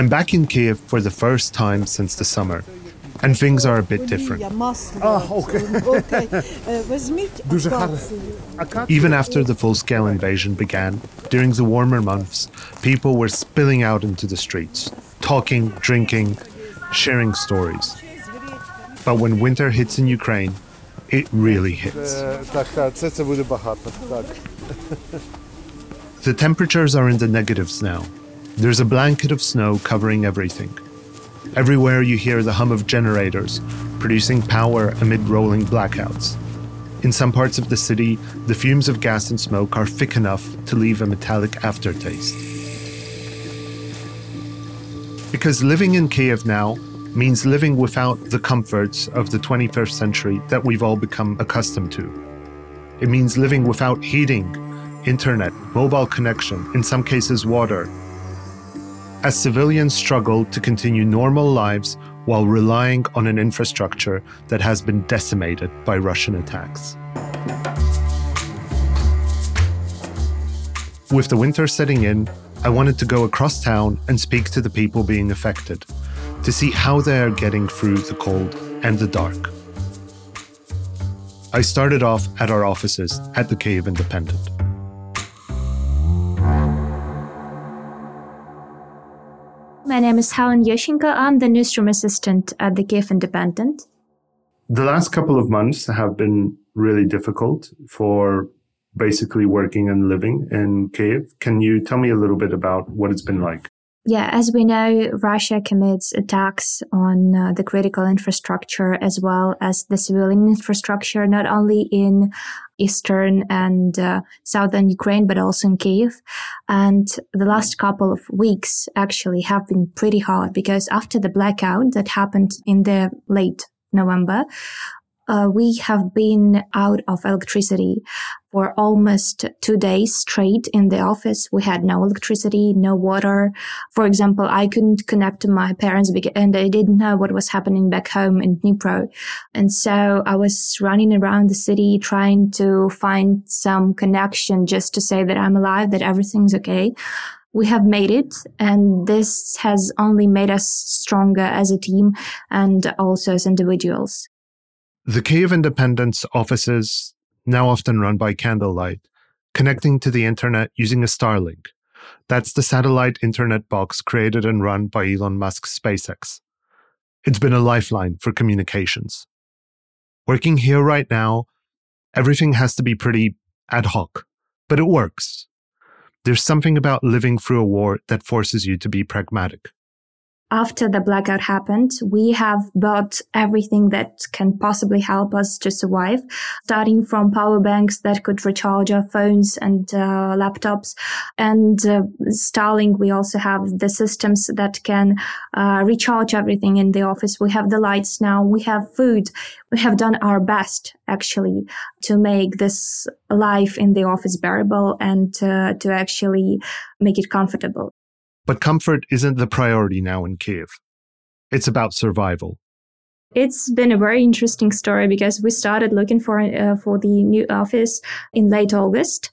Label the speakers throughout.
Speaker 1: I'm back in Kiev for the first time since the summer, and things are a bit different. Even after the full scale invasion began, during the warmer months, people were spilling out into the streets, talking, drinking, sharing stories. But when winter hits in Ukraine, it really hits. The temperatures are in the negatives now. There's a blanket of snow covering everything. Everywhere you hear the hum of generators producing power amid rolling blackouts. In some parts of the city, the fumes of gas and smoke are thick enough to leave a metallic aftertaste. Because living in Kiev now means living without the comforts of the 21st century that we've all become accustomed to. It means living without heating, internet, mobile connection, in some cases, water. As civilians struggle to continue normal lives while relying on an infrastructure that has been decimated by Russian attacks. With the winter setting in, I wanted to go across town and speak to the people being affected to see how they are getting through the cold and the dark. I started off at our offices at the Kyiv Independent.
Speaker 2: My name is Helen Yushchenko. I'm the newsroom assistant at the Kyiv Independent.
Speaker 1: The last couple of months have been really difficult for basically working and living in Kiev. Can you tell me a little bit about what it's been like?
Speaker 2: Yeah, as we know, Russia commits attacks on uh, the critical infrastructure as well as the civilian infrastructure, not only in eastern and uh, southern Ukraine, but also in Kiev. And the last couple of weeks actually have been pretty hard because after the blackout that happened in the late November, uh, we have been out of electricity for almost two days straight in the office. We had no electricity, no water. For example, I couldn't connect to my parents and I didn't know what was happening back home in Dnipro. And so I was running around the city trying to find some connection just to say that I'm alive, that everything's okay we have made it and this has only made us stronger as a team and also as individuals.
Speaker 1: The Kyiv Independent's offices, now often run by candlelight, connecting to the internet using a Starlink. That's the satellite internet box created and run by Elon Musk's SpaceX. It's been a lifeline for communications. Working here right now, everything has to be pretty ad hoc, but it works. There's something about living through a war that forces you to be pragmatic
Speaker 2: after the blackout happened, we have bought everything that can possibly help us to survive, starting from power banks that could recharge our phones and uh, laptops. And uh, Starlink, we also have the systems that can uh, recharge everything in the office. We have the lights now. We have food. We have done our best actually to make this life in the office bearable and uh, to actually make it comfortable.
Speaker 1: But comfort isn't the priority now in Kiev. It's about survival.
Speaker 2: It's been a very interesting story because we started looking for uh, for the new office in late August.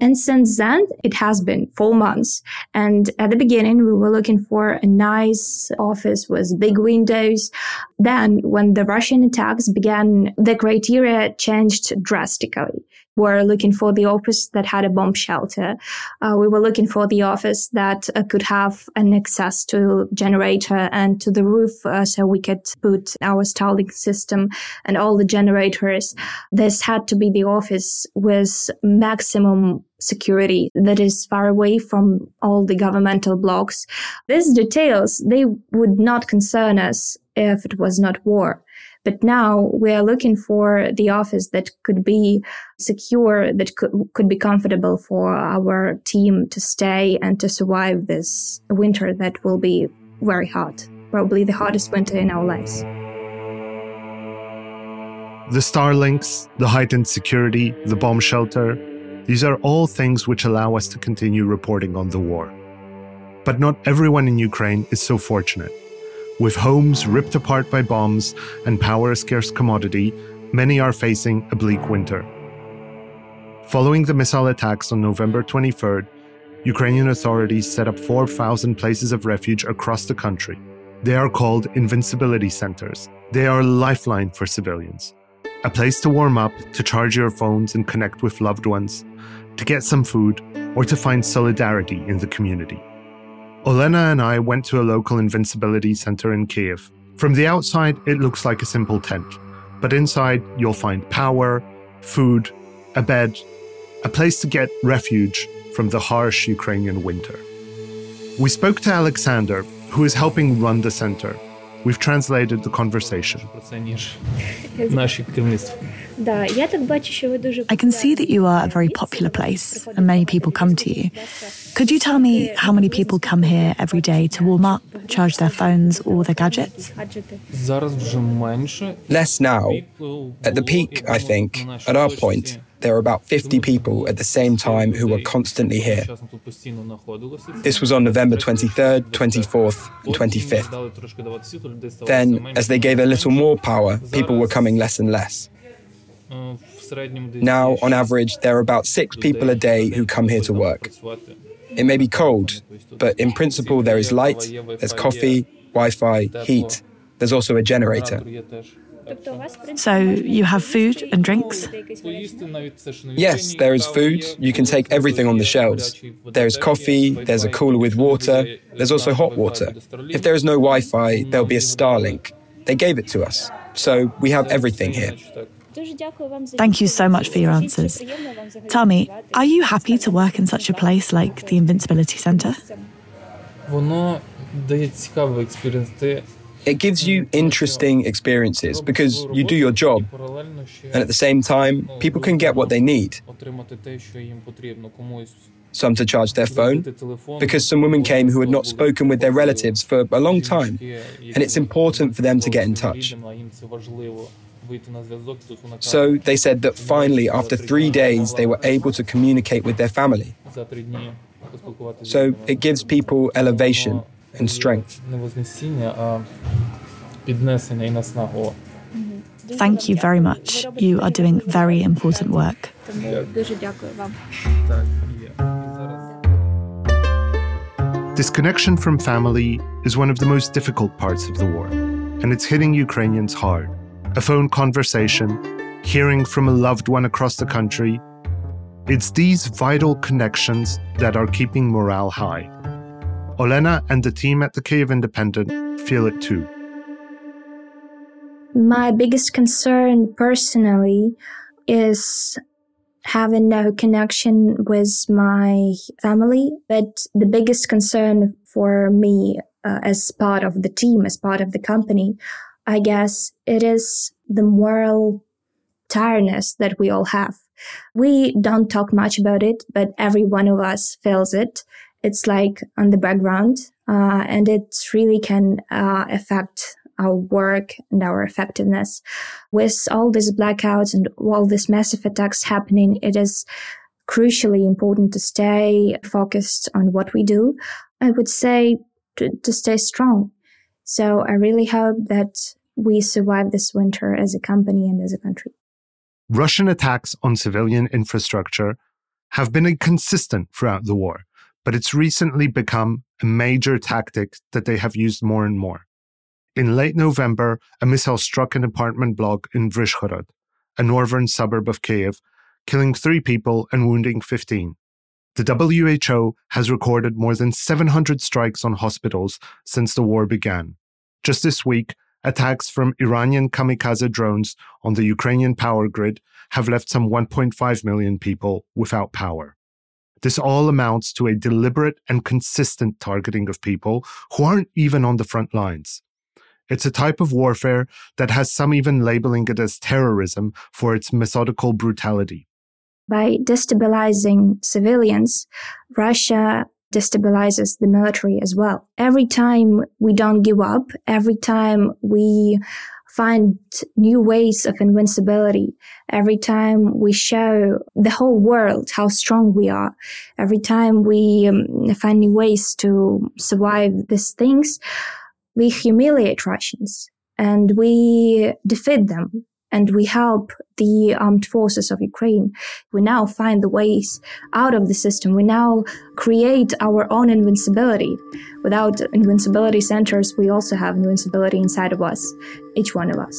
Speaker 2: And since then, it has been four months. And at the beginning, we were looking for a nice office with big windows. Then when the Russian attacks began, the criteria changed drastically were looking for the office that had a bomb shelter. Uh, we were looking for the office that uh, could have an access to generator and to the roof uh, so we could put our Starlink system and all the generators. This had to be the office with maximum security that is far away from all the governmental blocks. These details, they would not concern us if it was not war. But now we are looking for the office that could be secure, that could, could be comfortable for our team to stay and to survive this winter that will be very hot, probably the hottest winter in our lives.
Speaker 1: The Starlinks, the heightened security, the bomb shelter, these are all things which allow us to continue reporting on the war. But not everyone in Ukraine is so fortunate. With homes ripped apart by bombs and power a scarce commodity, many are facing a bleak winter. Following the missile attacks on November 23rd, Ukrainian authorities set up 4,000 places of refuge across the country. They are called invincibility centers. They are a lifeline for civilians. A place to warm up, to charge your phones and connect with loved ones, to get some food, or to find solidarity in the community. Olena and I went to a local invincibility center in Kiev. From the outside, it looks like a simple tent, but inside, you'll find power, food, a bed, a place to get refuge from the harsh Ukrainian winter. We spoke to Alexander, who is helping run the center. We've translated the conversation.
Speaker 3: I can see that you are a very popular place and many people come to you. Could you tell me how many people come here every day to warm up, charge their phones or their gadgets?
Speaker 4: Less now. At the peak, I think, at our point, there were about 50 people at the same time who were constantly here. This was on November 23rd, 24th, and 25th. Then, as they gave a little more power, people were coming less and less. Now, on average, there are about six people a day who come here to work. It may be cold, but in principle, there is light, there's coffee, Wi Fi, heat, there's also a generator.
Speaker 3: So you have food and drinks?
Speaker 4: Yes, there is food. You can take everything on the shelves. There is coffee, there's a cooler with water, there's also hot water. If there is no Wi Fi, there'll be a Starlink. They gave it to us. So we have everything here.
Speaker 3: Thank you so much for your answers. Tell me, are you happy to work in such a place like the Invincibility Centre?
Speaker 4: It gives you interesting experiences because you do your job, and at the same time, people can get what they need. Some to charge their phone, because some women came who had not spoken with their relatives for a long time, and it's important for them to get in touch. So they said that finally, after three days, they were able to communicate with their family. So it gives people elevation and strength.
Speaker 3: Thank you very much. You are doing very important work.
Speaker 1: Disconnection from family is one of the most difficult parts of the war, and it's hitting Ukrainians hard. A phone conversation, hearing from a loved one across the country, it's these vital connections that are keeping morale high. Olena and the team at the Kyiv Independent feel it too.
Speaker 2: My biggest concern personally is having no connection with my family. But the biggest concern for me uh, as part of the team, as part of the company, I guess it is the moral tiredness that we all have. We don't talk much about it, but every one of us feels it. It's like on the background, uh, and it really can uh, affect our work and our effectiveness. With all these blackouts and all these massive attacks happening, it is crucially important to stay focused on what we do. I would say to, to stay strong. So I really hope that we survive this winter as a company and as a country.
Speaker 1: Russian attacks on civilian infrastructure have been consistent throughout the war, but it's recently become a major tactic that they have used more and more. In late November, a missile struck an apartment block in Vyshhorod, a northern suburb of Kiev, killing three people and wounding 15. The WHO has recorded more than 700 strikes on hospitals since the war began. Just this week, attacks from Iranian kamikaze drones on the Ukrainian power grid have left some 1.5 million people without power. This all amounts to a deliberate and consistent targeting of people who aren't even on the front lines. It's a type of warfare that has some even labeling it as terrorism for its methodical brutality.
Speaker 2: By destabilizing civilians, Russia destabilizes the military as well. Every time we don't give up, every time we find new ways of invincibility, every time we show the whole world how strong we are, every time we um, find new ways to survive these things, we humiliate Russians and we defeat them. And we help the um, armed forces of Ukraine. We now find the ways out of the system. We now create our own invincibility. Without invincibility centers, we also have invincibility inside of us, each one of us.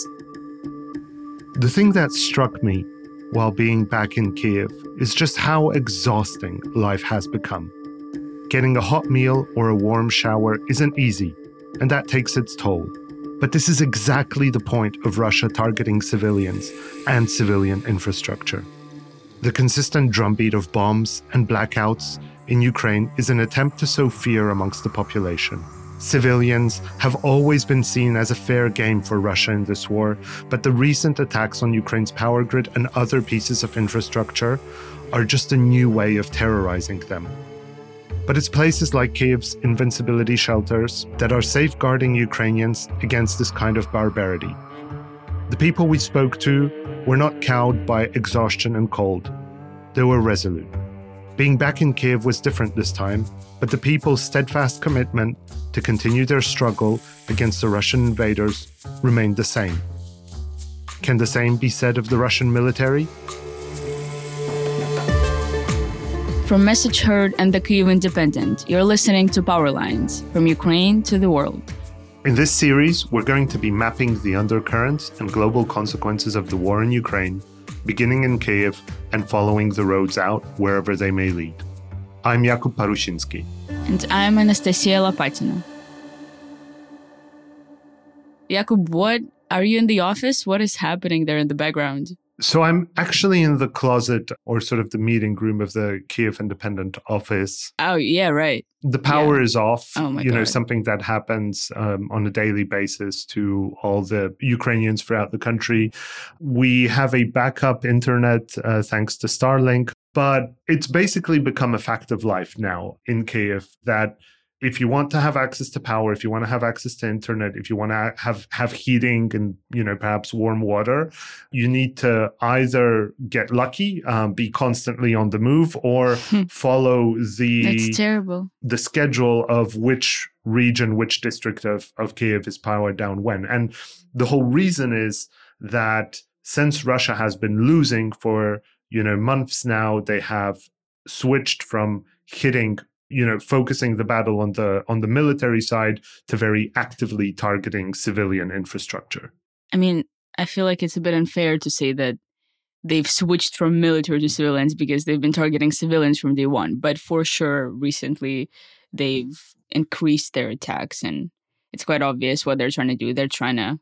Speaker 1: The thing that struck me while being back in Kiev is just how exhausting life has become. Getting a hot meal or a warm shower isn't easy, and that takes its toll. But this is exactly the point of Russia targeting civilians and civilian infrastructure. The consistent drumbeat of bombs and blackouts in Ukraine is an attempt to sow fear amongst the population. Civilians have always been seen as a fair game for Russia in this war, but the recent attacks on Ukraine's power grid and other pieces of infrastructure are just a new way of terrorizing them. But it's places like Kiev's invincibility shelters that are safeguarding Ukrainians against this kind of barbarity. The people we spoke to were not cowed by exhaustion and cold, they were resolute. Being back in Kiev was different this time, but the people's steadfast commitment to continue their struggle against the Russian invaders remained the same. Can the same be said of the Russian military?
Speaker 5: From Message Heard and the Kyiv Independent, you're listening to Power Lines from Ukraine to the world.
Speaker 1: In this series, we're going to be mapping the undercurrents and global consequences of the war in Ukraine, beginning in Kiev and following the roads out wherever they may lead. I'm Jakub Parusinski.
Speaker 5: And I'm Anastasia Lapatina. Jakub, what are you in the office? What is happening there in the background?
Speaker 1: So I'm actually in the closet or sort of the meeting room of the Kyiv Independent office.
Speaker 5: Oh, yeah, right.
Speaker 1: The power
Speaker 5: yeah.
Speaker 1: is off.
Speaker 5: Oh my
Speaker 1: you
Speaker 5: God.
Speaker 1: know, something that happens um, on a daily basis to all the Ukrainians throughout the country. We have a backup internet uh, thanks to Starlink, but it's basically become a fact of life now in Kiev that if you want to have access to power, if you want to have access to internet, if you want to have have heating and you know perhaps warm water, you need to either get lucky, um, be constantly on the move, or follow the
Speaker 5: That's terrible.
Speaker 1: the schedule of which region, which district of of Kiev is powered down when. And the whole reason is that since Russia has been losing for you know months now, they have switched from hitting you know focusing the battle on the on the military side to very actively targeting civilian infrastructure
Speaker 5: I mean, I feel like it's a bit unfair to say that they've switched from military to civilians because they've been targeting civilians from day one. But for sure, recently they've increased their attacks, and it's quite obvious what they're trying to do. They're trying to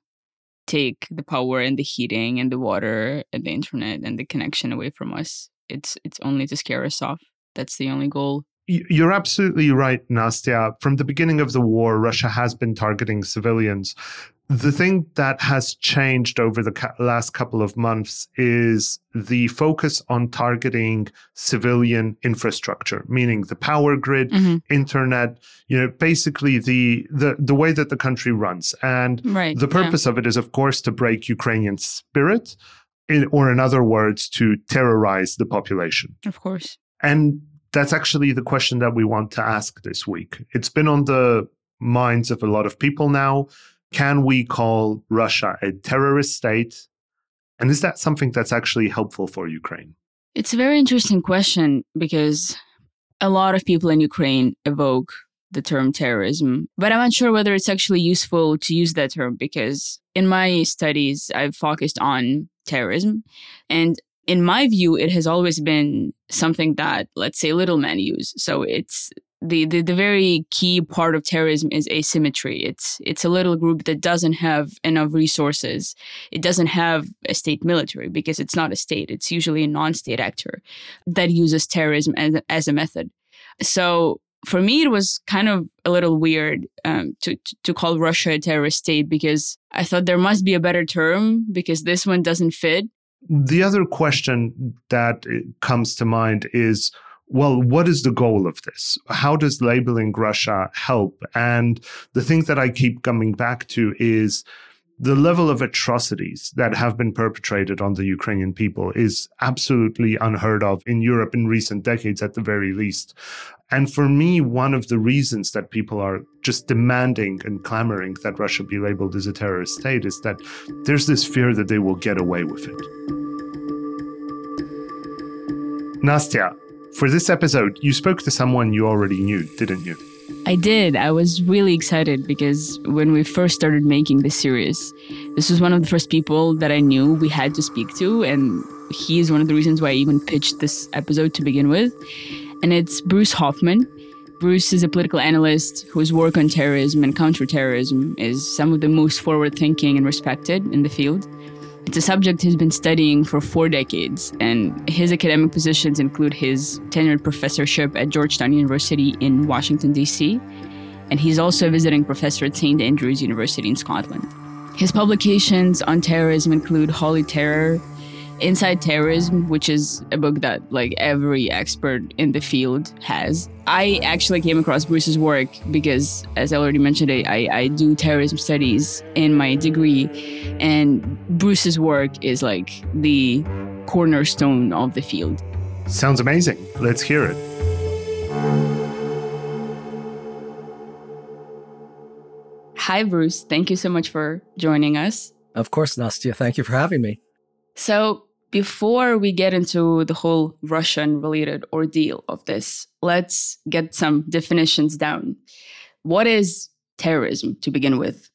Speaker 5: take the power and the heating and the water and the internet and the connection away from us. It's it's only to scare us off. That's the only goal.
Speaker 1: You're absolutely right, Nastya. From the beginning of the war, Russia has been targeting civilians. The thing that has changed over the last couple of months is the focus on targeting civilian infrastructure, meaning the power grid,
Speaker 5: Mhm.
Speaker 1: internet, you know, basically the, the the way that the country runs. And
Speaker 5: Right.
Speaker 1: the
Speaker 5: yeah.
Speaker 1: purpose of it is, of course, to break Ukrainian spirit, in, or in other words, to terrorize the population.
Speaker 5: Of course.
Speaker 1: And that's actually the question that we want to ask this week. It's been on the minds of a lot of people now. Can we call Russia a terrorist state? And is that something that's actually helpful for Ukraine?
Speaker 5: It's a very interesting question because a lot of people in Ukraine evoke the term terrorism, but I'm not sure whether it's actually useful to use that term because in my studies, I've focused on terrorism. And in my view, it has always been something that, let's say, little men use. So it's the, the, the very key part of terrorism is asymmetry. It's it's a little group that doesn't have enough resources. It doesn't have a state military because it's not a state. It's usually a non-state actor that uses terrorism as, as a method. So for me, it was kind of a little weird um, to, to to call Russia a terrorist state because I thought there must be a better term because this one doesn't fit.
Speaker 1: The other question that uh, comes to mind is well, what is the goal of this? How does labeling Russia help? And the thing that I keep coming back to is the level of atrocities that have been perpetrated on the Ukrainian people is absolutely unheard of in Europe in recent decades, at the very least. And for me, one of the reasons that people are just demanding and clamoring that Russia be labeled as a terrorist state is that there's this fear that they will get away with it. Nastya, for this episode, you spoke to someone you already knew, didn't you?
Speaker 5: I did. I was really excited because when we first started making this series, this was one of the first people that I knew we had to speak to. And he is one of the reasons why I even pitched this episode to begin with. And it's Bruce Hoffman. Bruce is a political analyst whose work on terrorism and counterterrorism is some of the most forward thinking and respected in the field. It's a subject he's been studying for four decades, and his academic positions include his tenured professorship at Georgetown University in Washington, D.C., and he's also a visiting professor at St. Andrews University in Scotland. His publications on terrorism include Holy Terror, Inside Terrorism, which is a book that like every expert in the field has. I actually came across Bruce's work because, as I already mentioned, I, I do terrorism studies in my degree, and Bruce's work is like the cornerstone of the field.
Speaker 1: Sounds amazing. Let's hear it.
Speaker 5: Hi, Bruce. Thank you so much for joining us.
Speaker 6: Of course, Nastya. Thank you for having me.
Speaker 5: So, before we get into the whole Russian related ordeal of this, let's get some definitions down. What is terrorism to begin with?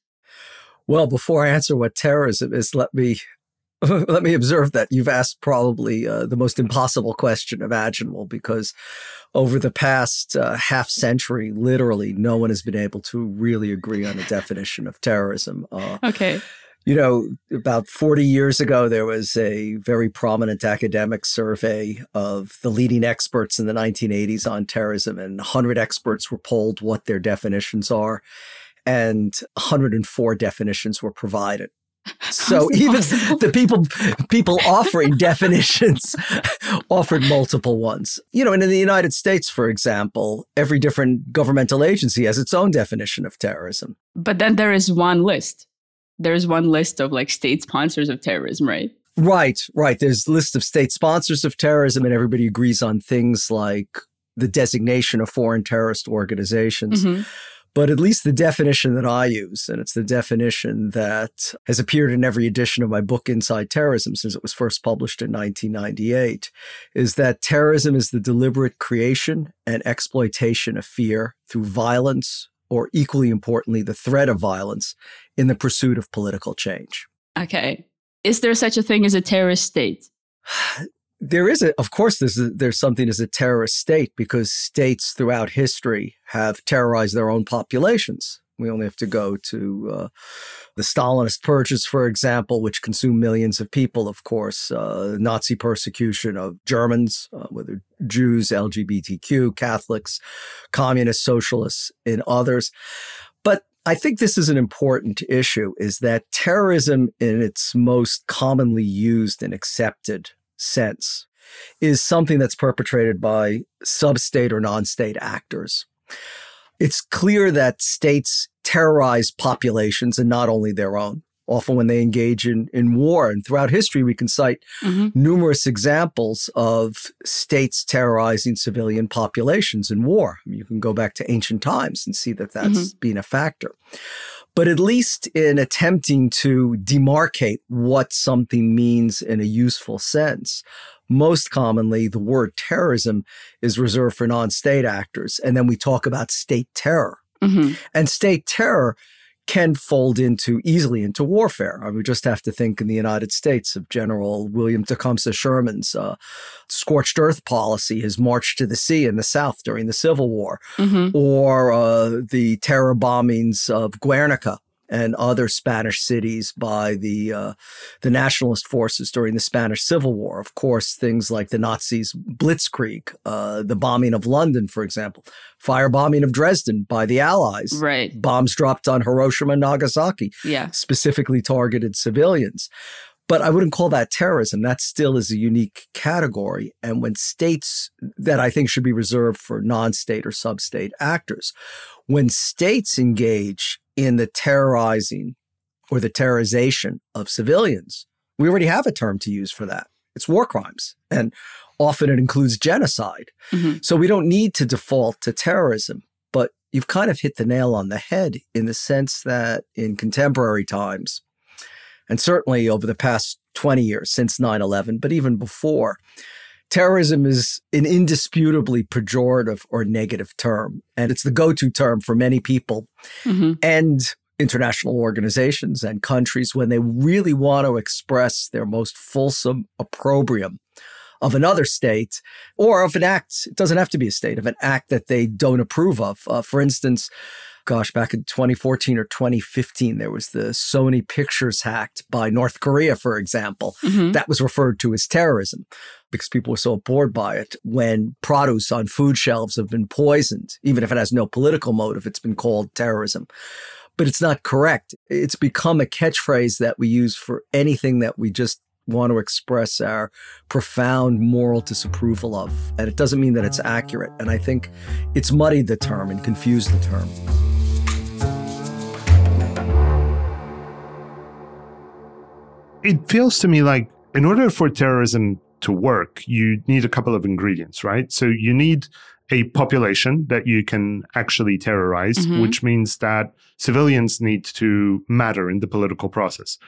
Speaker 6: Well, before I answer what terrorism is, let me let me observe that you've asked probably uh, the most impossible question imaginable because over the past uh, half century, literally, no one has been able to really agree on a definition of terrorism.
Speaker 5: Uh, okay.
Speaker 6: You know, about 40 years ago, there was a very prominent academic survey of the leading experts in the 1980s on terrorism, and 100 experts were polled what their definitions are, and 104 definitions were provided. So even possible? the people people offering definitions offered multiple ones. You know, and in the United States, for example, every different governmental agency has its own definition of terrorism.
Speaker 5: But then there is one list there's one list of like state sponsors of terrorism, right?
Speaker 6: Right, right. There's a list of state sponsors of terrorism, and everybody agrees on things like the designation of foreign terrorist organizations. Mm-hmm. But at least the definition that I use, and it's the definition that has appeared in every edition of my book, Inside Terrorism, since it was first published in 1998, is that terrorism is the deliberate creation and exploitation of fear through violence, or equally importantly, the threat of violence in the pursuit of political change.
Speaker 5: Okay. Is there such a thing as a terrorist state?
Speaker 6: There is a, of course, there's a, there's something as a terrorist state because states throughout history have terrorized their own populations. We only have to go to uh, the Stalinist purges, for example, which consumed millions of people, of course, uh, Nazi persecution of Germans, uh, whether Jews, LGBTQ, Catholics, communists, socialists, and others. But I think this is an important issue is that terrorism in its most commonly used and accepted sense is something that's perpetrated by sub-state or non-state actors. It's clear that states terrorize populations and not only their own. Often, when they engage in, in war, and throughout history, we can cite mm-hmm. numerous examples of states terrorizing civilian populations in war. I mean, you can go back to ancient times and see that that's mm-hmm. been a factor. But at least in attempting to demarcate what something means in a useful sense, most commonly the word terrorism is reserved for non-state actors. And then we talk about state terror. Mm-hmm. And state terror can fold into easily into warfare. I mean, we just have to think in the United States of General William Tecumseh Sherman's uh, scorched earth policy, his march to the sea in the South during the Civil War, mm-hmm. or uh, the terror bombings of Guernica and other Spanish cities by the uh, the nationalist forces during the Spanish Civil War. Of course, things like the Nazis' Blitzkrieg, uh, the bombing of London, for example, firebombing of Dresden by the Allies,
Speaker 5: right?
Speaker 6: Bombs dropped on Hiroshima and Nagasaki,
Speaker 5: yeah,
Speaker 6: specifically targeted civilians. But I wouldn't call that terrorism. That still is a unique category. And when states that I think should be reserved for non state or sub state actors, when states engage in the terrorizing or the terrorization of civilians, we already have a term to use for that. It's war crimes. And often it includes genocide. Mm-hmm. So we don't need to default to terrorism. But you've kind of hit the nail on the head in the sense that in contemporary times, and certainly over the past 20 years since 9 11, but even before, terrorism is an indisputably pejorative or negative term. And it's the go to term for many people mm-hmm. and international organizations and countries when they really want to express their most fulsome opprobrium of another state or of an act. It doesn't have to be a state, of an act that they don't approve of. Uh, for instance, gosh, back in 2014 or 2015, there was the Sony Pictures hacked by North Korea, for example. Mm-hmm. That was referred to as terrorism because people were so bored by it. When produce on food shelves have been poisoned, even if it has no political motive, it's been called terrorism. But it's not correct. It's become a catchphrase that we use for anything that we just want to express our profound moral disapproval of. And it doesn't mean that it's accurate. And I think it's muddied the term and confused the term.
Speaker 1: It feels to me like in order for terrorism to work, you need a couple of ingredients, right? So you need a population that you can actually terrorize, mm-hmm. which means that civilians need to matter in the political process.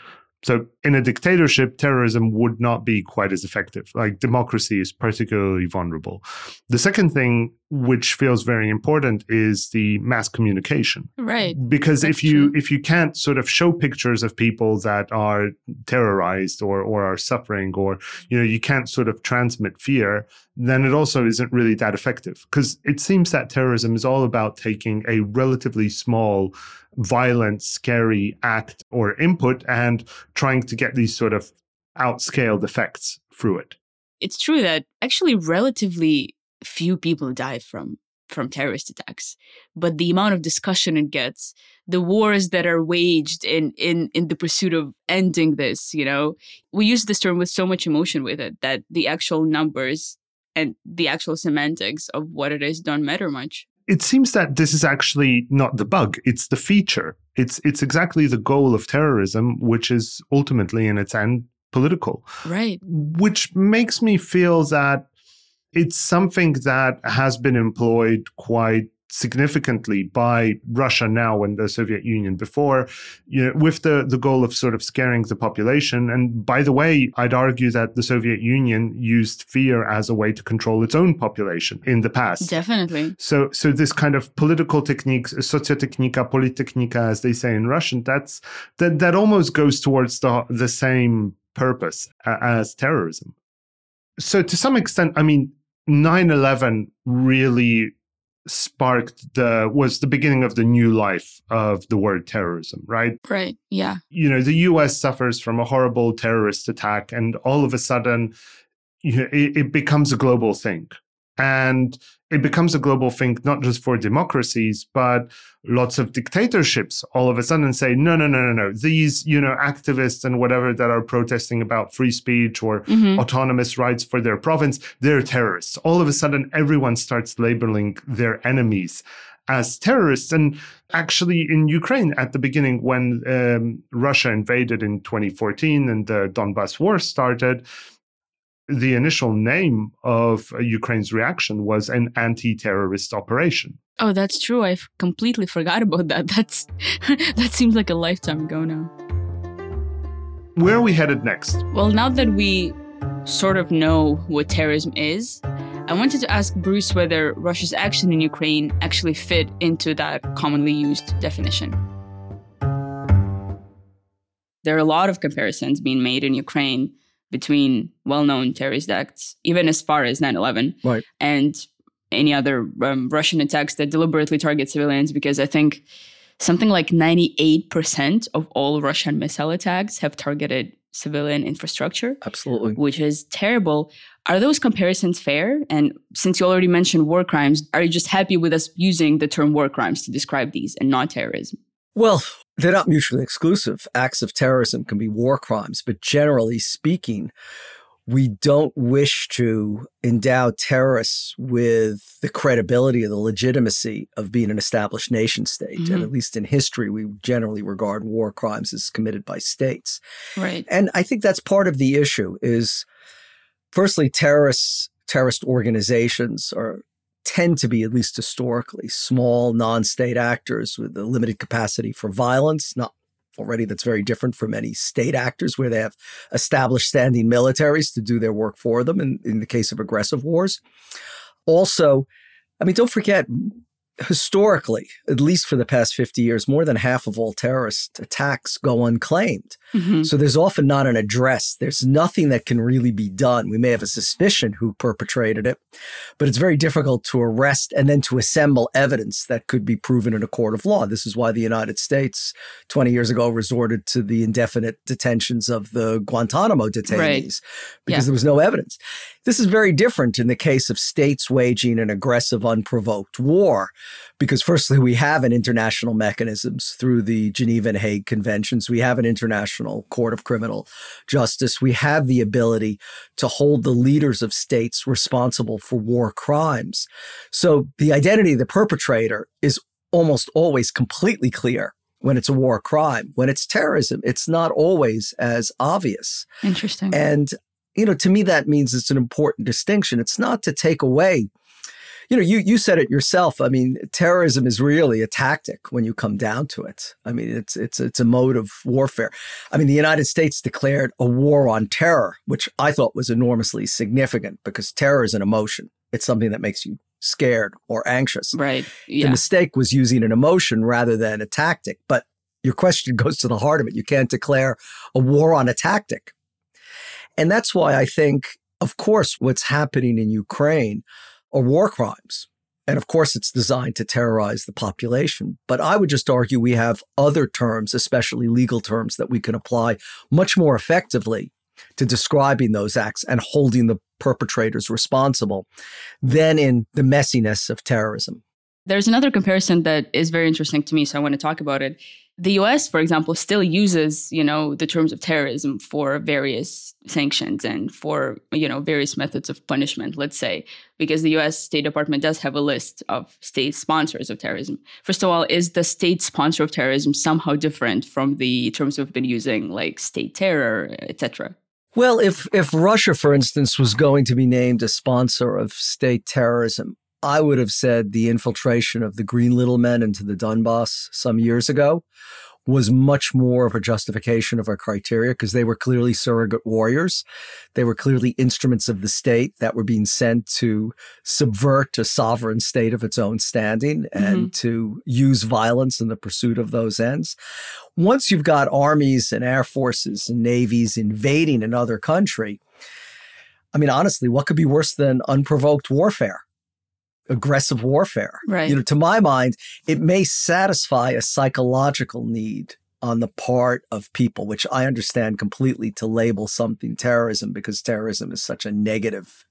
Speaker 1: So, in a dictatorship, terrorism would not be quite as effective. Like democracy is particularly vulnerable. The second thing, which feels very important, is the mass communication.
Speaker 5: Right.
Speaker 1: Because That's if you true. if you can't sort of show pictures of people that are terrorized or or are suffering, or you know you can't sort of transmit fear, then it also isn't really that effective. Because it seems that terrorism is all about taking a relatively small violent, scary act or input and trying to get these sort of outscaled effects through it.
Speaker 5: It's true that actually relatively few people die from from terrorist attacks but the amount of discussion it gets the wars that are waged in in in the pursuit of ending this you know we use this term with so much emotion with it that the actual numbers and the actual semantics of what it is don't matter much
Speaker 1: it seems that this is actually not the bug it's the feature. It's it's exactly the goal of terrorism which is ultimately in its end political.
Speaker 5: Right.
Speaker 1: Which makes me feel that it's something that has been employed quite significantly by Russia now and the Soviet Union before, you know, with the, the goal of sort of scaring the population. And by the way, I'd argue that the Soviet Union used fear as a way to control its own population in the past.
Speaker 5: Definitely.
Speaker 1: So so this kind of political techniques, sociotechnika, politechnika, as they say in Russian, that's that that almost goes towards the the same purpose as terrorism. So to some extent, I mean, 9-11 really sparked the was the beginning of the new life of the word terrorism right?
Speaker 5: Right yeah.
Speaker 1: You know the us suffers from a horrible terrorist attack and all of a sudden you know, it, it becomes a global thing and it becomes a global thing, not just for democracies, but lots of dictatorships all of a sudden say, no, no, no, no, no. These, you know, activists and whatever that are protesting about free speech or mm-hmm. autonomous rights for their province, they're terrorists. All of a sudden, everyone starts labeling their enemies as terrorists. And actually, in Ukraine, at the beginning, when um, Russia invaded in 2014 and the Donbass war started, the initial name of Ukraine's reaction was an anti-terrorist operation.
Speaker 5: Oh, that's true. I've completely forgot about that. That's that seems like a lifetime ago now.
Speaker 1: Where are we headed next?
Speaker 5: Well, now that we sort of know what terrorism is, I wanted to ask Bruce whether Russia's action in Ukraine actually fit into that commonly used definition. There are a lot of comparisons being made in Ukraine between well-known terrorist acts, even as far as 9/11,
Speaker 6: right.
Speaker 5: and any other um, Russian attacks that deliberately target civilians. Because I think something like 98% of all Russian missile attacks have targeted civilian infrastructure.
Speaker 6: Absolutely,
Speaker 5: which is terrible. Are those comparisons fair? And since you already mentioned war crimes, are you just happy with us using the term war crimes to describe these and not terrorism?
Speaker 6: Well, they're not mutually exclusive. Acts of terrorism can be war crimes, but generally speaking, we don't wish to endow terrorists with the credibility or the legitimacy of being an established nation state. Mm-hmm. And at least in history, we generally regard war crimes as committed by states.
Speaker 5: Right.
Speaker 6: And I think that's part of the issue is firstly, terrorists, terrorist organizations are tend to be, at least historically, small non-state actors with a limited capacity for violence, not already that's very different from many state actors where they have established standing militaries to do their work for them in, in the case of aggressive wars. Also, I mean, don't forget, historically, at least for the past 50 years, more than half of all terrorist attacks go unclaimed. Mm-hmm. So there's often not an address. There's nothing that can really be done. We may have a suspicion who perpetrated it, but it's very difficult to arrest and then to assemble evidence that could be proven in a court of law. This is why the United States 20 years ago resorted to the indefinite detentions of the Guantanamo detainees right. because yeah. there was no evidence. This is very different in the case of states waging an aggressive, unprovoked war, because firstly, we have an international mechanisms through the Geneva and Hague Conventions. We have an international court of criminal justice. We have the ability to hold the leaders of states responsible for war crimes. So the identity of the perpetrator is almost always completely clear when it's a war crime. When it's terrorism, it's not always as obvious.
Speaker 5: Interesting.
Speaker 6: And you know, to me, that means it's an important distinction. It's not to take away, you know, you, you said it yourself. I mean, terrorism is really a tactic when you come down to it. I mean, it's, it's, it's a mode of warfare. I mean, the United States declared a war on terror, which I thought was enormously significant because terror is an emotion. It's something that makes you scared or anxious.
Speaker 5: Right. Yeah.
Speaker 6: The mistake was using an emotion rather than a tactic. But your question goes to the heart of it. You can't declare a war on a tactic and that's why I think, of course, what's happening in Ukraine are war crimes. And of course, it's designed to terrorize the population. But I would just argue we have other terms, especially legal terms, that we can apply much more effectively to describing those acts and holding the perpetrators responsible than in the messiness of terrorism.
Speaker 5: There's another comparison that is very interesting to me, so I want to talk about it the US, for example, still uses, you know, the terms of terrorism for various sanctions and for, you know, various methods of punishment, let's say, because the US State Department does have a list of state sponsors of terrorism. First of all, is the state sponsor of terrorism somehow different from the terms we've been using, like state terror, etc.?
Speaker 6: Well, if if Russia, for instance, was going to be named a sponsor of state terrorism, I would have said the infiltration of the Green Little Men into the Donbass some years ago was much more of a justification of our criteria because they were clearly surrogate warriors. They were clearly instruments of the state that were being sent to subvert a sovereign state of its own standing and mm-hmm. to use violence in the pursuit of those ends. Once you've got armies and air forces and navies invading another country, I mean, honestly, what could be worse than unprovoked warfare? Aggressive warfare.
Speaker 5: Right.
Speaker 6: You know, to my mind, it may satisfy a psychological need on the part of people, which I understand completely to label something terrorism because terrorism is such a negative,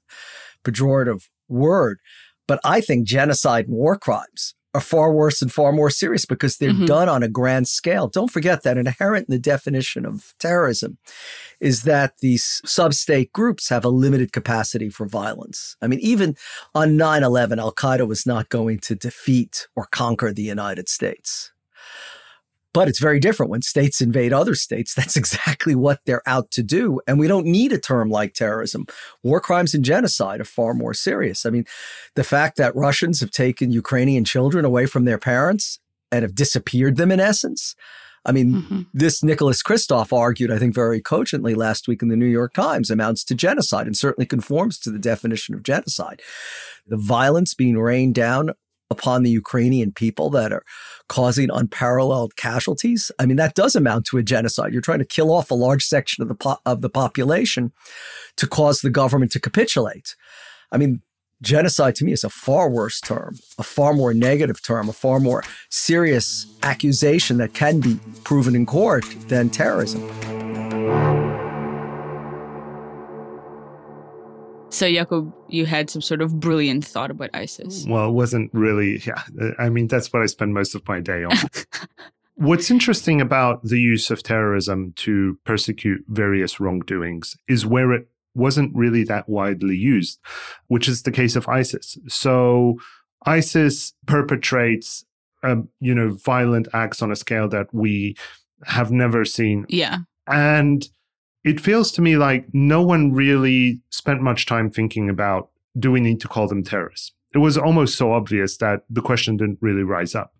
Speaker 6: pejorative word. But I think genocide and war crimes are far worse and far more serious because they're mm-hmm. done on a grand scale. Don't forget that inherent in the definition of terrorism is that these sub-state groups have a limited capacity for violence. I mean, even on 9-11, Al-Qaeda was not going to defeat or conquer the United States. But it's very different when states invade other states. That's exactly what they're out to do. And we don't need a term like terrorism. War crimes and genocide are far more serious. I mean, the fact that Russians have taken Ukrainian children away from their parents and have disappeared them in essence. I mean, mm-hmm. this Nicholas Kristof argued, I think, very cogently last week in the New York Times amounts to genocide and certainly conforms to the definition of genocide. The violence being rained down upon the Ukrainian people that are causing unparalleled casualties. I mean, that does amount to a genocide. You're trying to kill off a large section of the po- of the population to cause the government to capitulate. I mean, genocide to me is a far worse term, a far more negative term, a far more serious accusation that can be proven in court than terrorism.
Speaker 5: So, Jakub, you had some sort of brilliant thought about ISIS.
Speaker 1: Well, it wasn't really, yeah. I mean, that's what I spend most of my day on. What's interesting about the use of terrorism to persecute various wrongdoings is where it wasn't really that widely used, which is the case of ISIS. So ISIS perpetrates, um, you know, violent acts on a scale that we have never seen.
Speaker 5: Yeah.
Speaker 1: And it feels to me like no one really spent much time thinking about do we need to call them terrorists? It was almost so obvious that the question didn't really rise up.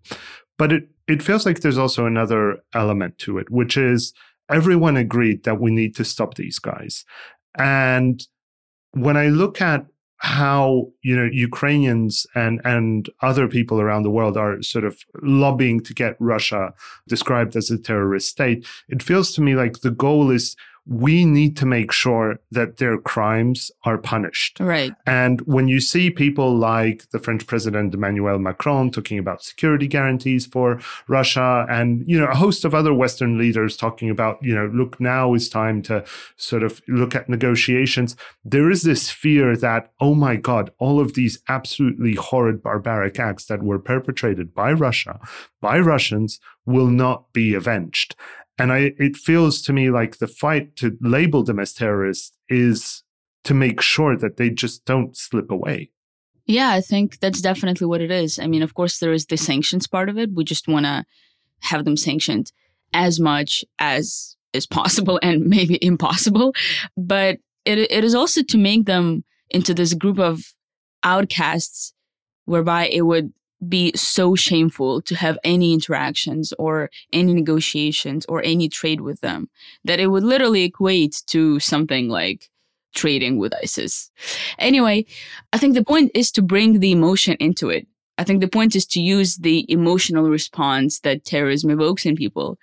Speaker 1: But it, it feels like there's also another element to it, which is everyone agreed that we need to stop these guys. And when I look at how you know Ukrainians and and other people around the world are sort of lobbying to get Russia described as a terrorist state, it feels to me like the goal is we need to make sure that their crimes are punished.
Speaker 5: Right.
Speaker 1: And when you see people like the French president Emmanuel Macron talking about security guarantees for Russia and, you know, a host of other Western leaders talking about, you know, look, now is time to sort of look at negotiations. There is this fear that, oh my God, all of these absolutely horrid barbaric acts that were perpetrated by Russia, by Russians, will not be avenged. And I, it feels to me like the fight to label them as terrorists is to make sure that they just don't slip away.
Speaker 5: Yeah, I think that's definitely what it is. I mean, of course, there is the sanctions part of it. We just want to have them sanctioned as much as is possible and maybe impossible. But it, it is also to make them into this group of outcasts whereby it would be so shameful to have any interactions or any negotiations or any trade with them that it would literally equate to something like trading with ISIS. Anyway, I think the point is to bring the emotion into it. I think the point is to use the emotional response that terrorism evokes in people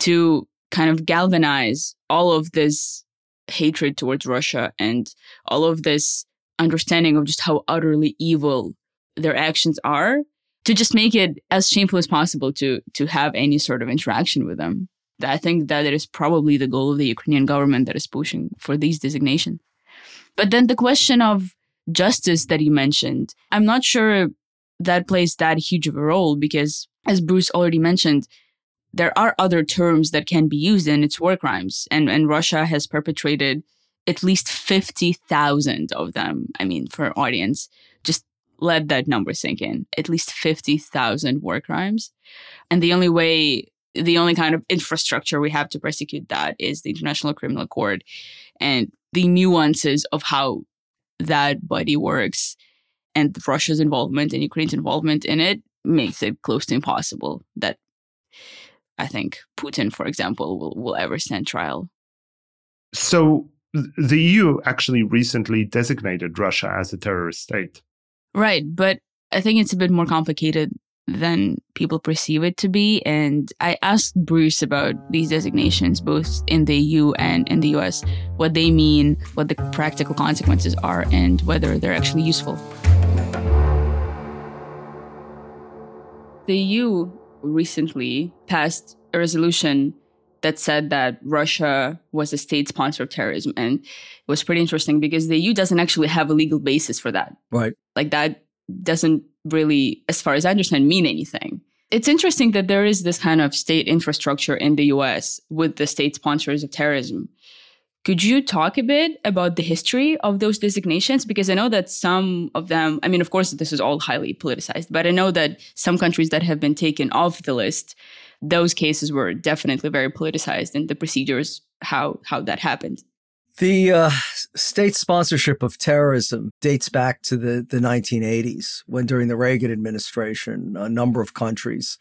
Speaker 5: to kind of galvanize all of this hatred towards Russia and all of this understanding of just how utterly evil their actions are to just make it as shameful as possible to to have any sort of interaction with them. I think that it is probably the goal of the Ukrainian government that is pushing for these designations. But then the question of justice that you mentioned, I'm not sure that plays that huge of a role because, as Bruce already mentioned, there are other terms that can be used and it's war crimes. And, and Russia has perpetrated at least 50,000 of them. I mean, for audience, let that number sink in. At least 50,000 war crimes. And the only way, the only kind of infrastructure we have to prosecute that is the International Criminal Court. And the nuances of how that body works and Russia's involvement and Ukraine's involvement in it makes it close to impossible that I think Putin, for example, will, will ever stand trial.
Speaker 1: So the EU actually recently designated Russia as a terrorist state.
Speaker 5: Right. But I think it's a bit more complicated than people perceive it to be. And I asked Bruce about these designations, both in the EU and in the US, what they mean, what the practical consequences are, and whether they're actually useful. The EU recently passed a resolution that said that Russia was a state sponsor of terrorism. And it was pretty interesting because the EU doesn't actually have a legal basis for that.
Speaker 6: Right.
Speaker 5: Like that doesn't really, as far as I understand, mean anything. It's interesting that there is this kind of state infrastructure in the US with the state sponsors of terrorism. Could you talk a bit about the history of those designations? Because I know that some of them, I mean, of course, this is all highly politicized, but I know that some countries that have been taken off the list those cases were definitely very politicized and the procedures how how that happened.
Speaker 6: The uh, state sponsorship of terrorism dates back to the, the 1980s when during the reagan administration a number of countries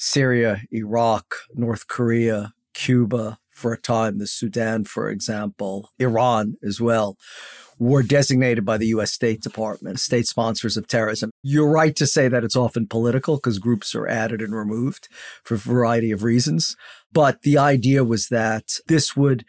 Speaker 6: syria iraq north korea cuba for a time the sudan for example iran as well were designated by the US State Department, state sponsors of terrorism. You're right to say that it's often political because groups are added and removed for a variety of reasons. But the idea was that this would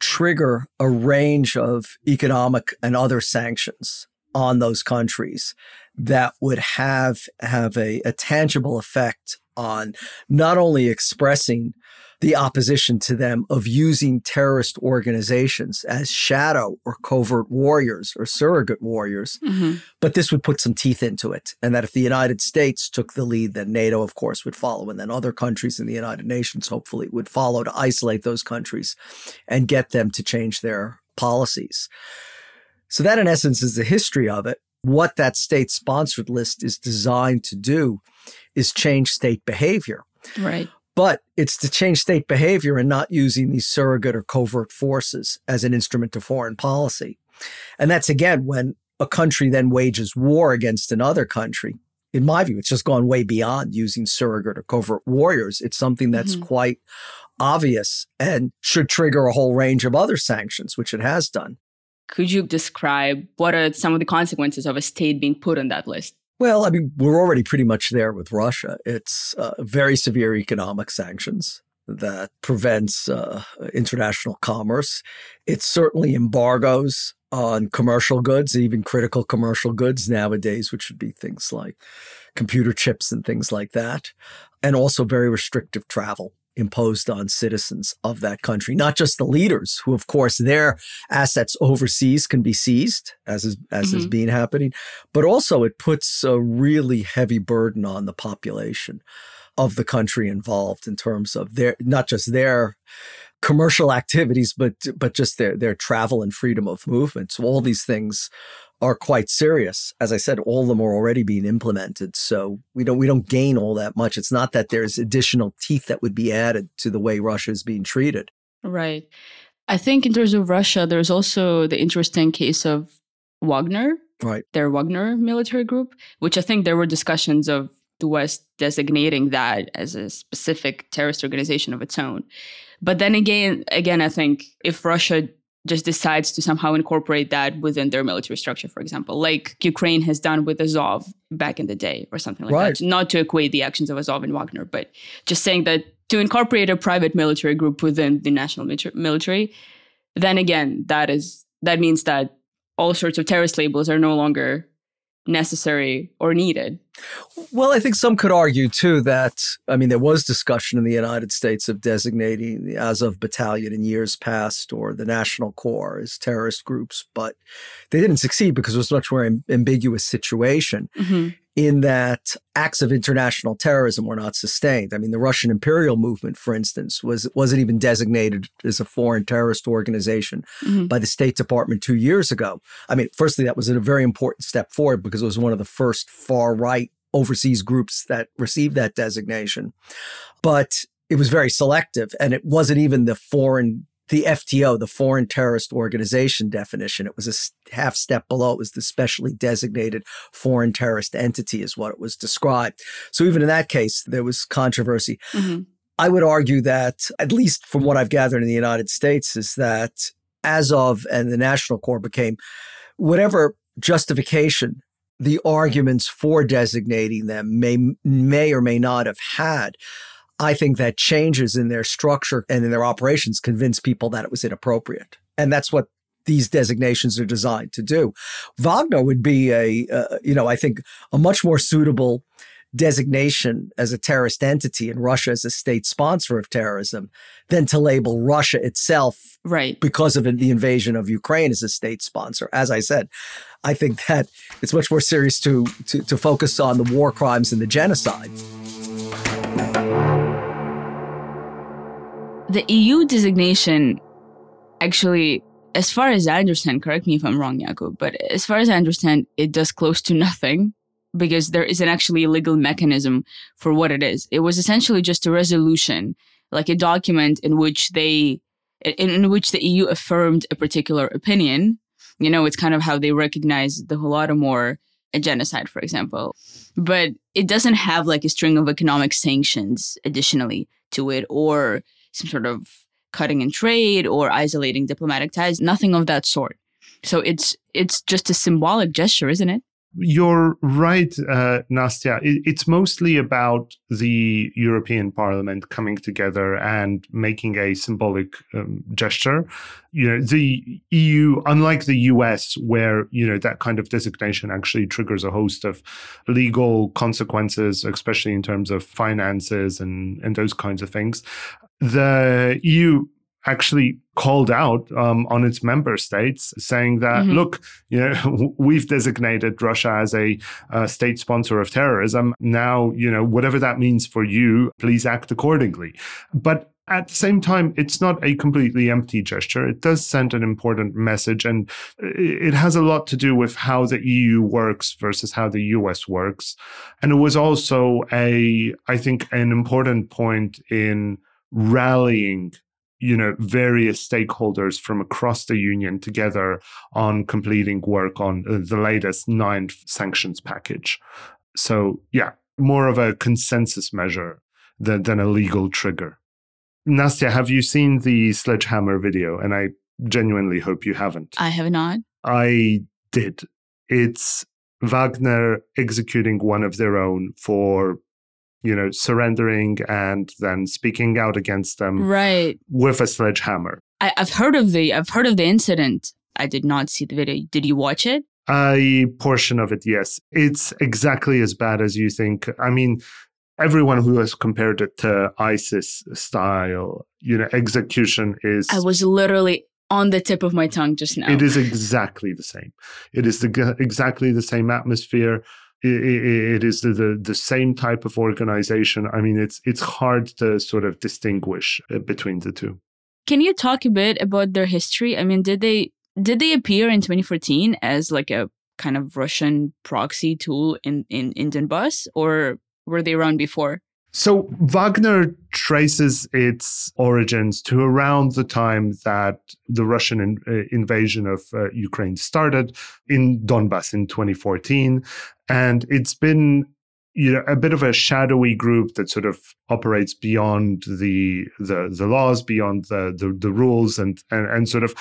Speaker 6: trigger a range of economic and other sanctions on those countries that would have have a, a tangible effect on not only expressing the opposition to them of using terrorist organizations as shadow or covert warriors or surrogate warriors. Mm-hmm. But this would put some teeth into it. And that if the United States took the lead, then NATO, of course, would follow. And then other countries in the United Nations, hopefully, would follow to isolate those countries and get them to change their policies. So, that in essence is the history of it. What that state sponsored list is designed to do is change state behavior.
Speaker 5: Right.
Speaker 6: But it's to change state behavior and not using these surrogate or covert forces as an instrument of foreign policy. And that's again when a country then wages war against another country. In my view, it's just gone way beyond using surrogate or covert warriors. It's something that's mm-hmm. quite obvious and should trigger a whole range of other sanctions, which it has done.
Speaker 5: Could you describe what are some of the consequences of a state being put on that list?
Speaker 6: Well, I mean, we're already pretty much there with Russia. It's uh, very severe economic sanctions that prevents uh, international commerce. It's certainly embargoes on commercial goods, even critical commercial goods nowadays, which would be things like computer chips and things like that, and also very restrictive travel imposed on citizens of that country, not just the leaders, who of course their assets overseas can be seized, as is as mm-hmm. is being happening, but also it puts a really heavy burden on the population of the country involved in terms of their not just their commercial activities, but but just their their travel and freedom of movement. So all these things are quite serious. As I said, all of them are already being implemented. So we don't we don't gain all that much. It's not that there's additional teeth that would be added to the way Russia is being treated.
Speaker 5: Right. I think in terms of Russia, there's also the interesting case of Wagner.
Speaker 6: Right.
Speaker 5: Their Wagner military group, which I think there were discussions of the West designating that as a specific terrorist organization of its own. But then again, again, I think if Russia just decides to somehow incorporate that within their military structure, for example, like Ukraine has done with Azov back in the day or something like right. that. Not to equate the actions of Azov and Wagner, but just saying that to incorporate a private military group within the national military, then again, that is that means that all sorts of terrorist labels are no longer necessary or needed.
Speaker 6: Well, I think some could argue too that, I mean, there was discussion in the United States of designating the Azov battalion in years past or the National Corps as terrorist groups, but they didn't succeed because it was a much more ambiguous situation. Mm-hmm in that acts of international terrorism were not sustained. I mean, the Russian imperial movement, for instance, was wasn't even designated as a foreign terrorist organization mm-hmm. by the State Department two years ago. I mean, firstly, that was a very important step forward because it was one of the first far right overseas groups that received that designation. But it was very selective, and it wasn't even the foreign the FTO, the Foreign Terrorist Organization definition. It was a half step below. It was the specially designated foreign terrorist entity, is what it was described. So even in that case, there was controversy. Mm-hmm. I would argue that, at least from what I've gathered in the United States, is that Azov and the National Corps became whatever justification the arguments for designating them may may or may not have had. I think that changes in their structure and in their operations convince people that it was inappropriate. And that's what these designations are designed to do. Wagner would be a, uh, you know, I think a much more suitable designation as a terrorist entity and Russia as a state sponsor of terrorism than to label Russia itself
Speaker 5: right
Speaker 6: because of the invasion of Ukraine as a state sponsor. As I said, I think that it's much more serious to to, to focus on the war crimes and the genocide.
Speaker 5: The EU designation actually, as far as I understand, correct me if I'm wrong, Jakub, but as far as I understand, it does close to nothing because there isn't actually a legal mechanism for what it is. It was essentially just a resolution, like a document in which they, in, in which the EU affirmed a particular opinion. You know, it's kind of how they recognize the Holodomor a genocide, for example. But it doesn't have like a string of economic sanctions additionally to it or some sort of cutting in trade or isolating diplomatic ties, nothing of that sort. So it's it's just a symbolic gesture, isn't it?
Speaker 1: You're right, uh, Nastya. it's mostly about the European Parliament coming together and making a symbolic um, gesture. You know, the EU, unlike the US, where, you know, that kind of designation actually triggers a host of legal consequences, especially in terms of finances and, and those kinds of things the EU actually called out um, on its member states, saying that, mm-hmm. look, you know, we've designated Russia as a uh, state sponsor of terrorism. Now, you know, whatever that means for you, please act accordingly. But At the same time, it's not a completely empty gesture. It does send an important message, and it has a lot to do with how the EU works versus how the US works. And it was also a, I think, an important point in rallying you know various stakeholders from across the union together on completing work on uh, the latest ninth sanctions package so yeah more of a consensus measure than, than a legal trigger Nastya, have you seen the sledgehammer video? And I genuinely hope you haven't.
Speaker 5: I have not.
Speaker 1: I did. It's Wagner executing one of their own for, you know, surrendering and then speaking out against them.
Speaker 5: Right.
Speaker 1: With a sledgehammer.
Speaker 5: I, I've heard of the I've heard of the incident. I did not see the video. Did you watch it?
Speaker 1: A portion of it, yes. It's exactly as bad as you think. I mean, everyone who has compared it to ISIS style, you know, execution is.
Speaker 5: I was literally on the tip of my tongue just now.
Speaker 1: It is exactly the same. It is the, exactly the same atmosphere. It, is the, the, the same type of organization. I mean, it's it's hard to sort of distinguish uh, between the two.
Speaker 5: Can you talk a bit about their history? I mean, did they did they appear in 2014 as like a kind of Russian proxy tool in in, in Donbass, or were they around before?
Speaker 1: So Wagner traces its origins to around the time that the Russian in, uh, invasion of uh, Ukraine started in Donbass in 2014. And it's been you know a bit of a shadowy group that sort of operates beyond the the, the laws beyond the, the, the rules and, and and sort of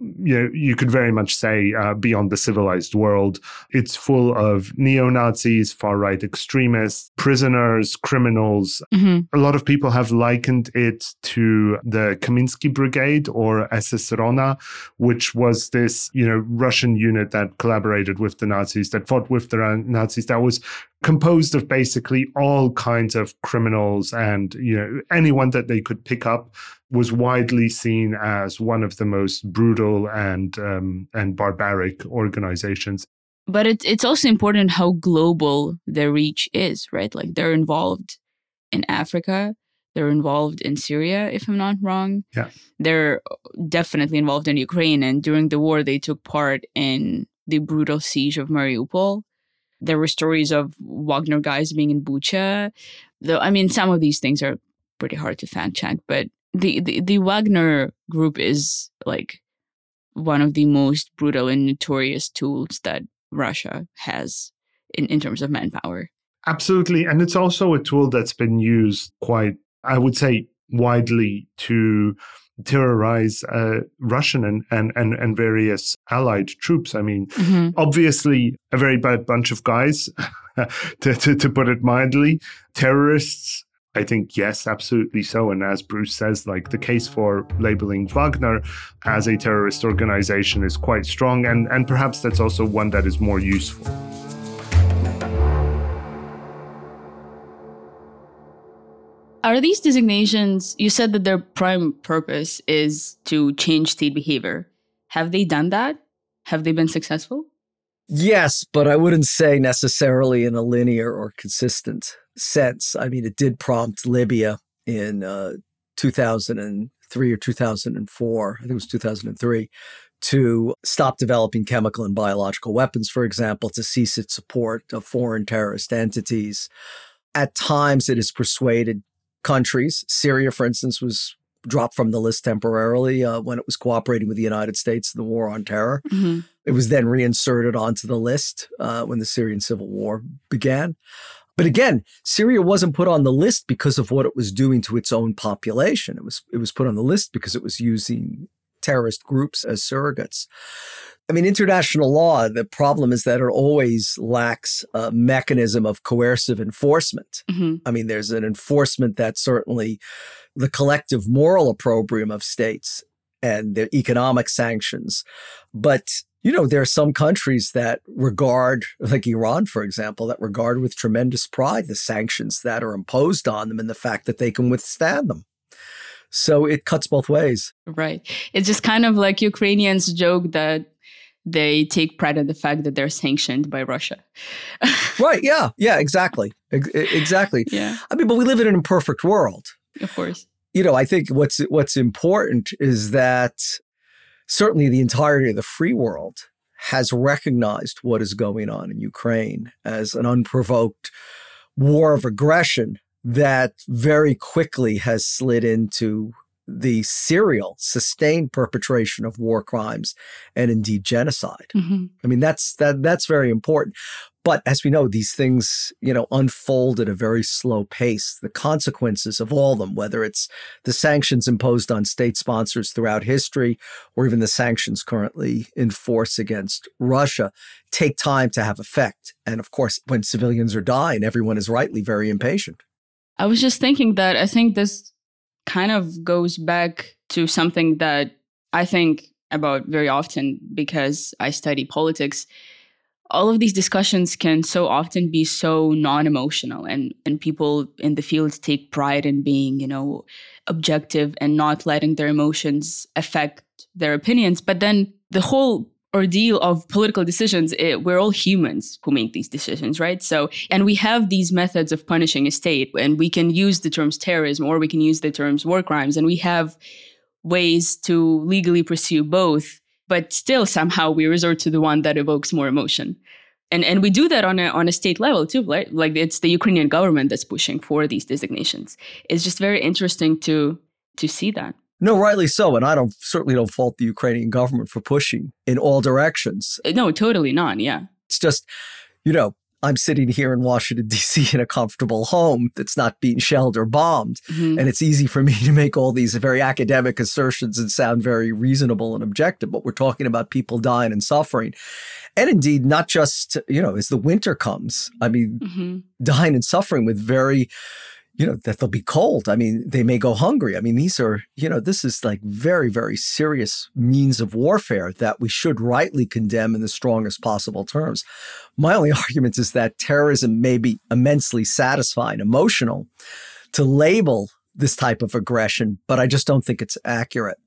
Speaker 1: you know you could very much say uh, beyond the civilized world it's full of neo-nazis far right extremists prisoners criminals mm-hmm. a lot of people have likened it to the Kaminsky brigade or SS Rona which was this you know Russian unit that collaborated with the Nazis that fought with the Nazis that was composed of basically all kinds of criminals and you know anyone that they could pick up was widely seen as one of the most brutal and um, and barbaric organizations.
Speaker 5: But it, it's also important how global their reach is, right? Like they're involved in Africa, they're involved in Syria, if I'm not wrong.
Speaker 1: Yeah,
Speaker 5: they're definitely involved in Ukraine, and during the war, they took part in the brutal siege of Mariupol there were stories of Wagner guys being in Bucha. Though I mean, some of these things are pretty hard to fact check, but the, the, the Wagner group is like one of the most brutal and notorious tools that Russia has in, in terms of manpower.
Speaker 1: Absolutely. And it's also a tool that's been used quite, I would say, widely to terrorize uh, Russian and, and, and, and various allied troops. I mean, mm-hmm. obviously, a very bad bunch of guys, to, to, to put it mildly. Terrorists, I think, yes, absolutely so. And as Bruce says, like the case for labeling Wagner as a terrorist organization is quite strong. And, and perhaps that's also one that is more useful.
Speaker 5: Are these designations, you said that their prime purpose is to change state behavior. Have they done that? Have they been successful?
Speaker 6: Yes, but I wouldn't say necessarily in a linear or consistent sense. I mean, it did prompt Libya in uh, 2003 or 2004, I think it was 2003, to stop developing chemical and biological weapons, for example, to cease its support of foreign terrorist entities. At times, it has persuaded countries. Syria, for instance, was dropped from the list temporarily uh, when it was cooperating with the United States in the war on terror. Mm-hmm. It was then reinserted onto the list uh, when the Syrian civil war began. But again, Syria wasn't put on the list because of what it was doing to its own population. It was it was put on the list because it was using terrorist groups as surrogates. I mean, international law, the problem is that it always lacks a mechanism of coercive enforcement. Mm-hmm. I mean, there's an enforcement that's certainly the collective moral opprobrium of states and their economic sanctions. But, you know, there are some countries that regard, like Iran, for example, that regard with tremendous pride the sanctions that are imposed on them and the fact that they can withstand them. So it cuts both ways.
Speaker 5: Right. It's just kind of like Ukrainians joke that they take pride in the fact that they're sanctioned by Russia.
Speaker 6: right. Yeah. Yeah. Exactly. exactly.
Speaker 5: Yeah.
Speaker 6: I mean, but we live in an imperfect world.
Speaker 5: Of course.
Speaker 6: you know, I think what's what's important is that certainly the entirety of the free world has recognized what is going on in Ukraine as an unprovoked war of aggression that very quickly has slid into the serial, sustained perpetration of war crimes and indeed genocide. Mm-hmm. I mean, that's that that's very important. But as we know, these things, you know, unfold at a very slow pace. The consequences of all of them, whether it's the sanctions imposed on state sponsors throughout history, or even the sanctions currently in force against Russia, take time to have effect. And of course, when civilians are dying, everyone is rightly very impatient.
Speaker 5: I was just thinking that I think this kind of goes back to something that I think about very often because I study politics. All of these discussions can so often be so non-emotional and and people in the field take pride in being, you know, objective and not letting their emotions affect their opinions. But then the whole ordeal of political decisions, it, we're all humans who make these decisions, right? So, and we have these methods of punishing a state, and we can use the terms terrorism or we can use the terms war crimes, and we have ways to legally pursue both. But still, somehow, we resort to the one that evokes more emotion. And, and we do that on a, on a state level too, right? Like it's the Ukrainian government that's pushing for these designations. It's just very interesting to to see that.
Speaker 6: No, rightly so. And I don't certainly don't fault the Ukrainian government for pushing in all directions.
Speaker 5: Uh, no, totally not. Yeah.
Speaker 6: It's just, you know, I'm sitting here in Washington, D.C. in a comfortable home that's not being shelled or bombed. Mm-hmm. And it's easy for me to make all these very academic assertions and sound very reasonable and objective. But we're talking about people dying and suffering. And indeed, not just, you know, as the winter comes, I mean, mm-hmm. dying and suffering with very you know, that they'll be cold. I mean, they may go hungry. I mean, these are, you know, this is like very, very serious means of warfare that we should rightly condemn in the strongest possible terms. My only argument is that terrorism may be immensely satisfying, emotional to label this type of aggression, but I just don't think it's accurate.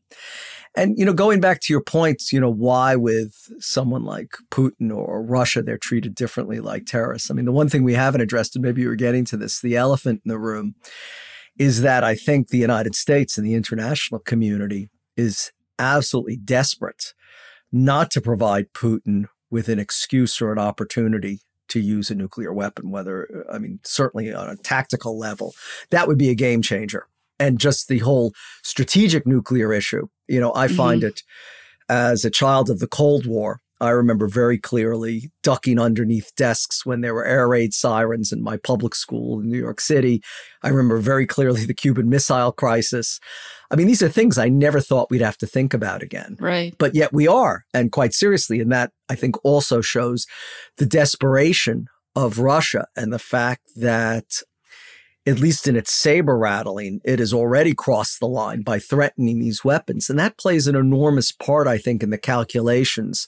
Speaker 6: And, you know, going back to your points, you know, why with someone like Putin or Russia, they're treated differently like terrorists. I mean, the one thing we haven't addressed, and maybe you were getting to this, the elephant in the room, is that I think the United States and the international community is absolutely desperate not to provide Putin with an excuse or an opportunity to use a nuclear weapon, whether, I mean, certainly on a tactical level. That would be a game changer and just the whole strategic nuclear issue. You know, I mm-hmm. find it as a child of the Cold War. I remember very clearly ducking underneath desks when there were air raid sirens in my public school in New York City. I remember very clearly the Cuban Missile Crisis. I mean, these are things I never thought we'd have to think about again.
Speaker 5: Right.
Speaker 6: But yet we are, and quite seriously. And that I think also shows the desperation of Russia and the fact that at least in its saber rattling, it has already crossed the line by threatening these weapons. And that plays an enormous part, I think, in the calculations,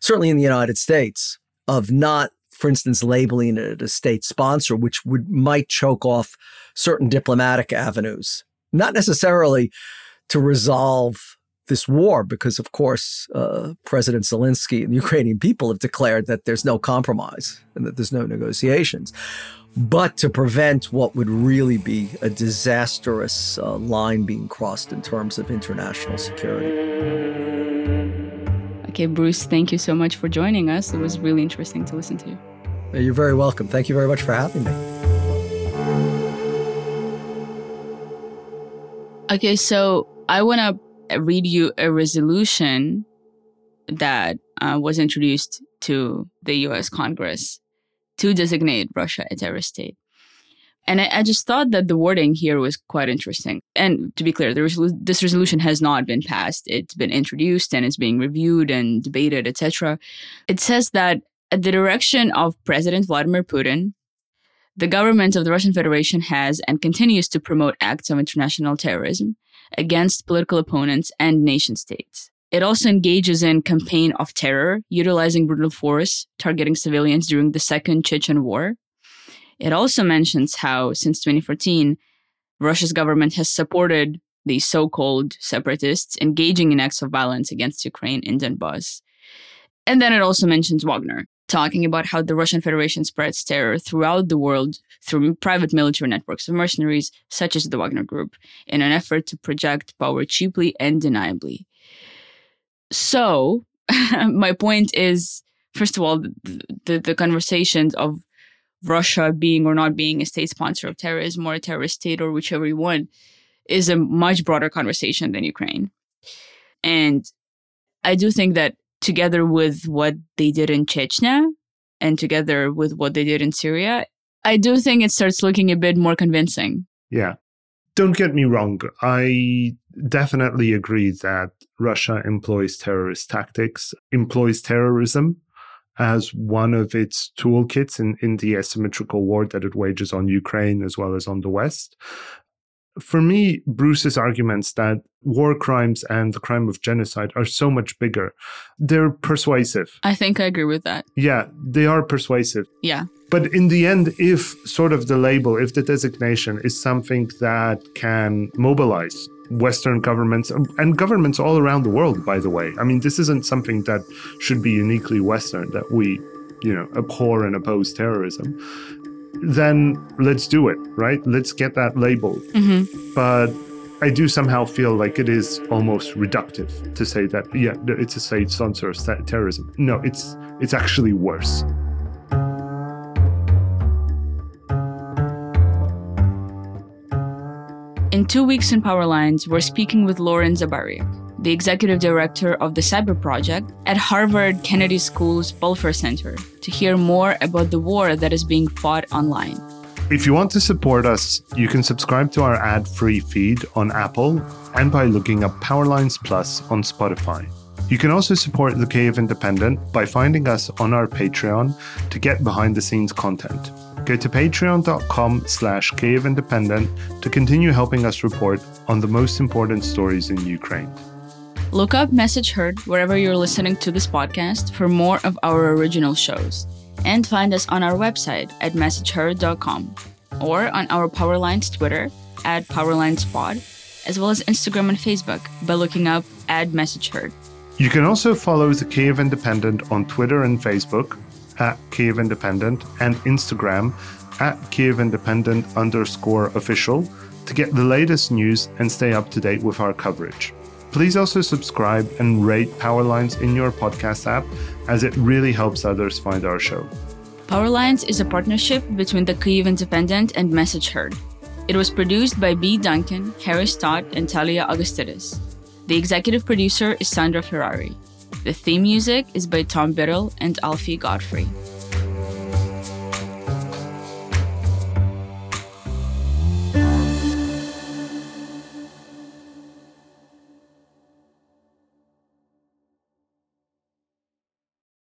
Speaker 6: certainly in the United States, of not, for instance, labeling it a state sponsor, which would might choke off certain diplomatic avenues, not necessarily to resolve this war, because of course, uh, President Zelensky and the Ukrainian people have declared that there's no compromise and that there's no negotiations but to prevent what would really be a disastrous uh, line being crossed in terms of international security.
Speaker 5: Okay, Bruce, thank you so much for joining us. It was really interesting to listen to. you.
Speaker 6: You're very welcome. Thank you very much for having me.
Speaker 5: Okay, so I want to read you a resolution that uh, was introduced to the US Congress to designate Russia a terrorist state. And I, I, just thought that the wording here was quite interesting. And to be clear, resolu- this resolution has not been passed. It's been introduced and it's being reviewed and debated, etc. It says that at the direction of President Vladimir Putin, the government of the Russian Federation has and continues to promote acts of international terrorism against political opponents and nation states. It also engages in campaign of terror, utilizing brutal force, targeting civilians during the Second Chechen War. It also mentions how, since 2014, Russia's government has supported the so called separatists engaging in acts of violence against Ukraine in Donbass. And then it also mentions Wagner. talking about how the Russian Federation spreads terror throughout the world through private military networks of mercenaries such as the Wagner Group in an effort to project power cheaply and deniably. So, my point is first of all, the, the, the conversations of Russia being or not being a state sponsor of terrorism or a terrorist state or whichever you want is a much broader conversation than Ukraine. And I do think that together with what they did in Chechnya and together with what they did in Syria, I do think it starts looking a bit more convincing.
Speaker 1: Yeah. Don't get me wrong. I definitely agree that Russia employs terrorist tactics, employs terrorism as one of its toolkits in, in the asymmetrical war that it wages on Ukraine as well as on the West. For me, Bruce's arguments that war crimes and the crime of genocide are so much bigger, they're persuasive.
Speaker 5: I think I agree with that.
Speaker 1: Yeah, they are persuasive.
Speaker 5: Yeah.
Speaker 1: But in the end, if sort of the label, if the designation is something that can mobilize Western governments um, and governments all around the world, by the way. I mean, this isn't something that should be uniquely Western, that we, you know, abhor and oppose terrorism. Then let's do it, right? Let's get that label.
Speaker 5: Mm-hmm.
Speaker 1: But I do somehow feel like it is almost reductive to say that, yeah, it's a state sponsor of terrorism. No, it's it's actually worse.
Speaker 5: In two weeks in Power Lines, we're speaking with Lauren Zabierek, the executive director of the Cyber Project at Harvard Kennedy School's Belfer Center, to hear more about the war that is being fought online.
Speaker 1: If you want to support us, you can subscribe to our ad free feed on Apple and by looking up Powerlines Plus on Spotify. You can also support the Kyiv Independent by finding us on our Patreon to get behind the scenes content. Go to patreon.com slash Independent to continue helping us report on the most important stories in Ukraine.
Speaker 5: Look up Message Heard wherever you're listening to this podcast for more of our original shows. And find us on our website at messageheard.com or on our Powerlines Twitter at PowerlinesPod, as well as Instagram and Facebook by looking up at Message Heard.
Speaker 1: You can also follow the Kyiv Independent on Twitter and Facebook at Kyiv Independent and Instagram at Kyiv Independent underscore official to get the latest news and stay up to date with our coverage. Please also subscribe and rate Powerlines in your podcast app as it really helps others find our show.
Speaker 5: Powerlines is a partnership between the Kyiv Independent and Message Heard. It was produced by B. Duncan, Harris Todd, and Talia Augustidis. The executive producer is Sandra Ferrari. The theme music is by Tom Biddle and Alfie Godfrey.